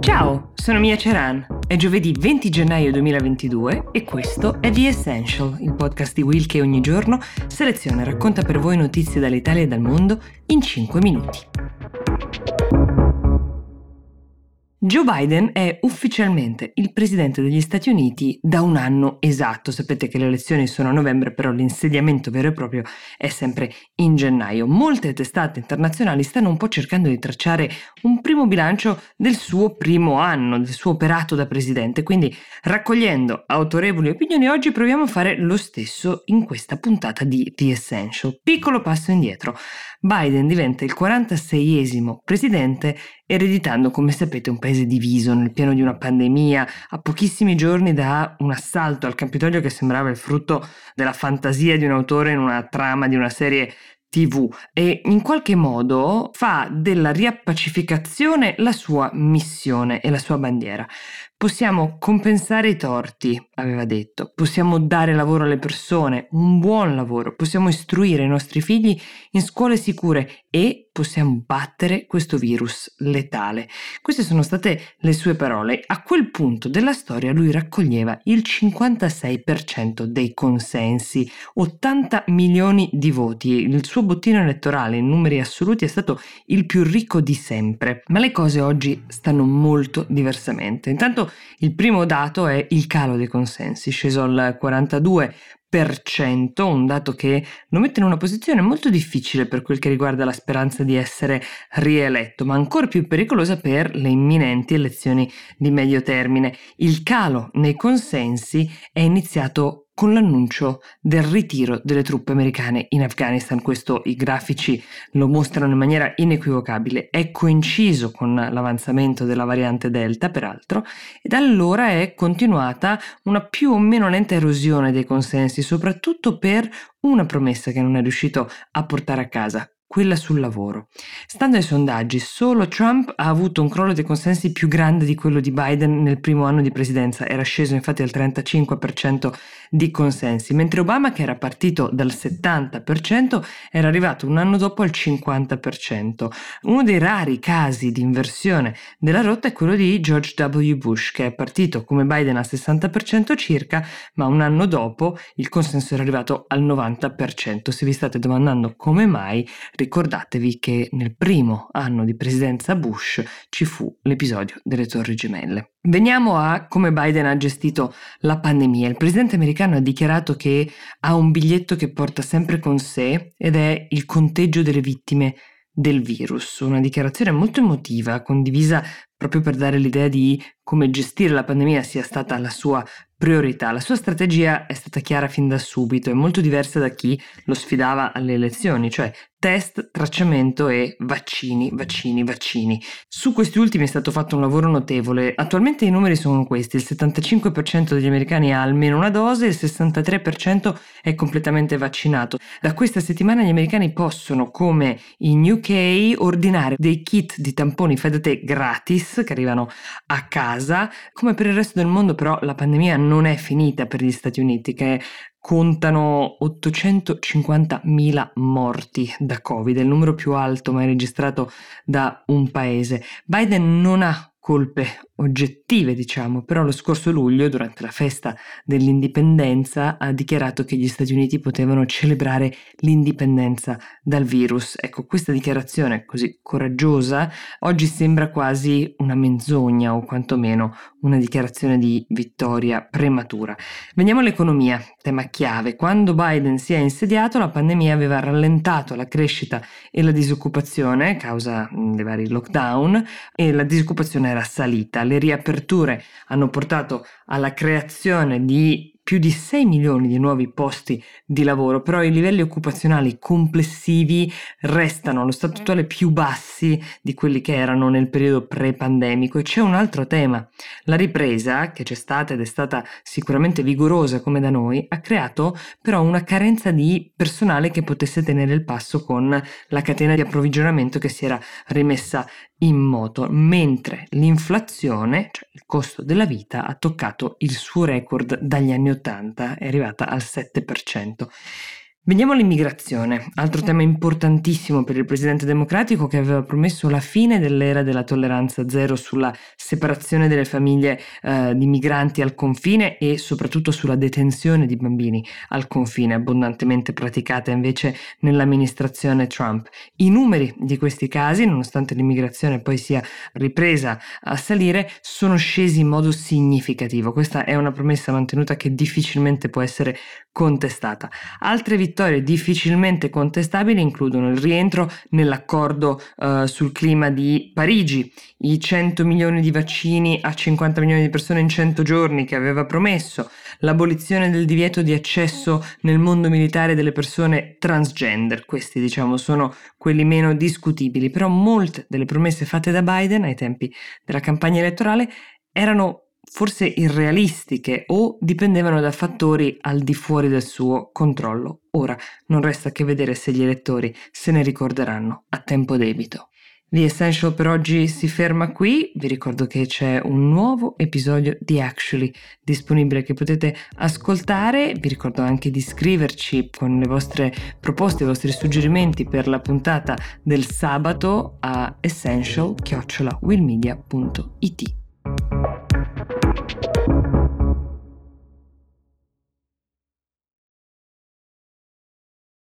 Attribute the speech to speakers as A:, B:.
A: Ciao, sono Mia Ceran. È giovedì 20 gennaio 2022 e questo è The Essential, il podcast di Will che ogni giorno seleziona e racconta per voi notizie dall'Italia e dal mondo in 5 minuti. Joe Biden è ufficialmente il presidente degli Stati Uniti da un anno esatto. Sapete che le elezioni sono a novembre, però l'insediamento vero e proprio è sempre in gennaio. Molte testate internazionali stanno un po' cercando di tracciare un primo bilancio del suo primo anno, del suo operato da presidente. Quindi, raccogliendo autorevoli opinioni, oggi proviamo a fare lo stesso in questa puntata di The Essential. Piccolo passo indietro. Biden diventa il 46esimo presidente ereditando, come sapete, un paese diviso nel pieno di una pandemia, a pochissimi giorni da un assalto al Capitolio che sembrava il frutto della fantasia di un autore in una trama di una serie TV e in qualche modo fa della riappacificazione la sua missione e la sua bandiera. Possiamo compensare i torti, aveva detto, possiamo dare lavoro alle persone, un buon lavoro, possiamo istruire i nostri figli in scuole sicure e possiamo battere questo virus letale. Queste sono state le sue parole. A quel punto della storia lui raccoglieva il 56% dei consensi, 80 milioni di voti. Il suo bottino elettorale in numeri assoluti è stato il più ricco di sempre. Ma le cose oggi stanno molto diversamente. Intanto il primo dato è il calo dei consensi, sceso al 42%, un dato che lo mette in una posizione molto difficile per quel che riguarda la speranza di essere rieletto, ma ancora più pericolosa per le imminenti elezioni di medio termine. Il calo nei consensi è iniziato con l'annuncio del ritiro delle truppe americane in Afghanistan. Questo i grafici lo mostrano in maniera inequivocabile. È coinciso con l'avanzamento della variante Delta, peraltro, e da allora è continuata una più o meno lenta erosione dei consensi, soprattutto per una promessa che non è riuscito a portare a casa, quella sul lavoro. Stando ai sondaggi, solo Trump ha avuto un crollo dei consensi più grande di quello di Biden nel primo anno di presidenza, era sceso infatti al 35% di consensi, mentre Obama, che era partito dal 70%, era arrivato un anno dopo al 50%. Uno dei rari casi di inversione della rotta è quello di George W. Bush, che è partito come Biden al 60% circa, ma un anno dopo il consenso era arrivato al 90%. Se vi state domandando come mai, ricordatevi che nel primo anno di presidenza Bush ci fu l'episodio delle Torri Gemelle. Veniamo a come Biden ha gestito la pandemia. Il presidente americano ha dichiarato che ha un biglietto che porta sempre con sé ed è il conteggio delle vittime del virus, una dichiarazione molto emotiva, condivisa proprio per dare l'idea di come gestire la pandemia sia stata la sua priorità. La sua strategia è stata chiara fin da subito e molto diversa da chi lo sfidava alle elezioni, cioè test, tracciamento e vaccini, vaccini, vaccini. Su questi ultimi è stato fatto un lavoro notevole. Attualmente i numeri sono questi, il 75% degli americani ha almeno una dose, il 63% è completamente vaccinato. Da questa settimana gli americani possono, come in UK, ordinare dei kit di tamponi fai da te gratis che arrivano a casa. Come per il resto del mondo però la pandemia non è finita per gli Stati Uniti che contano 850.000 morti da Covid, il numero più alto mai registrato da un paese. Biden non ha colpe oggettive, diciamo, però lo scorso luglio, durante la festa dell'indipendenza, ha dichiarato che gli Stati Uniti potevano celebrare l'indipendenza dal virus. Ecco, questa dichiarazione così coraggiosa oggi sembra quasi una menzogna o quantomeno una dichiarazione di vittoria prematura. Veniamo all'economia, tema chiave. Quando Biden si è insediato, la pandemia aveva rallentato la crescita e la disoccupazione a causa dei vari lockdown e la disoccupazione era salita le riaperture hanno portato alla creazione di più di 6 milioni di nuovi posti di lavoro, però i livelli occupazionali complessivi restano allo stato attuale più bassi di quelli che erano nel periodo pre-pandemico. E c'è un altro tema. La ripresa, che c'è stata ed è stata sicuramente vigorosa come da noi, ha creato però una carenza di personale che potesse tenere il passo con la catena di approvvigionamento che si era rimessa in moto, mentre l'inflazione, cioè il costo della vita, ha toccato il suo record dagli anni 80, è arrivata al 7%. Veniamo all'immigrazione, altro tema importantissimo per il presidente democratico che aveva promesso la fine dell'era della tolleranza zero sulla separazione delle famiglie eh, di migranti al confine e soprattutto sulla detenzione di bambini al confine, abbondantemente praticata invece nell'amministrazione Trump. I numeri di questi casi, nonostante l'immigrazione poi sia ripresa a salire, sono scesi in modo significativo. Questa è una promessa mantenuta che difficilmente può essere contestata. Altre vittorie vittorie difficilmente contestabili includono il rientro nell'accordo uh, sul clima di Parigi, i 100 milioni di vaccini a 50 milioni di persone in 100 giorni che aveva promesso, l'abolizione del divieto di accesso nel mondo militare delle persone transgender. Questi diciamo sono quelli meno discutibili, però molte delle promesse fatte da Biden ai tempi della campagna elettorale erano forse irrealistiche o dipendevano da fattori al di fuori del suo controllo. Ora non resta che vedere se gli elettori se ne ricorderanno a tempo debito. The Essential per oggi si ferma qui, vi ricordo che c'è un nuovo episodio di Actually disponibile che potete ascoltare, vi ricordo anche di iscriverci con le vostre proposte, i vostri suggerimenti per la puntata del sabato a essential-willmedia.it.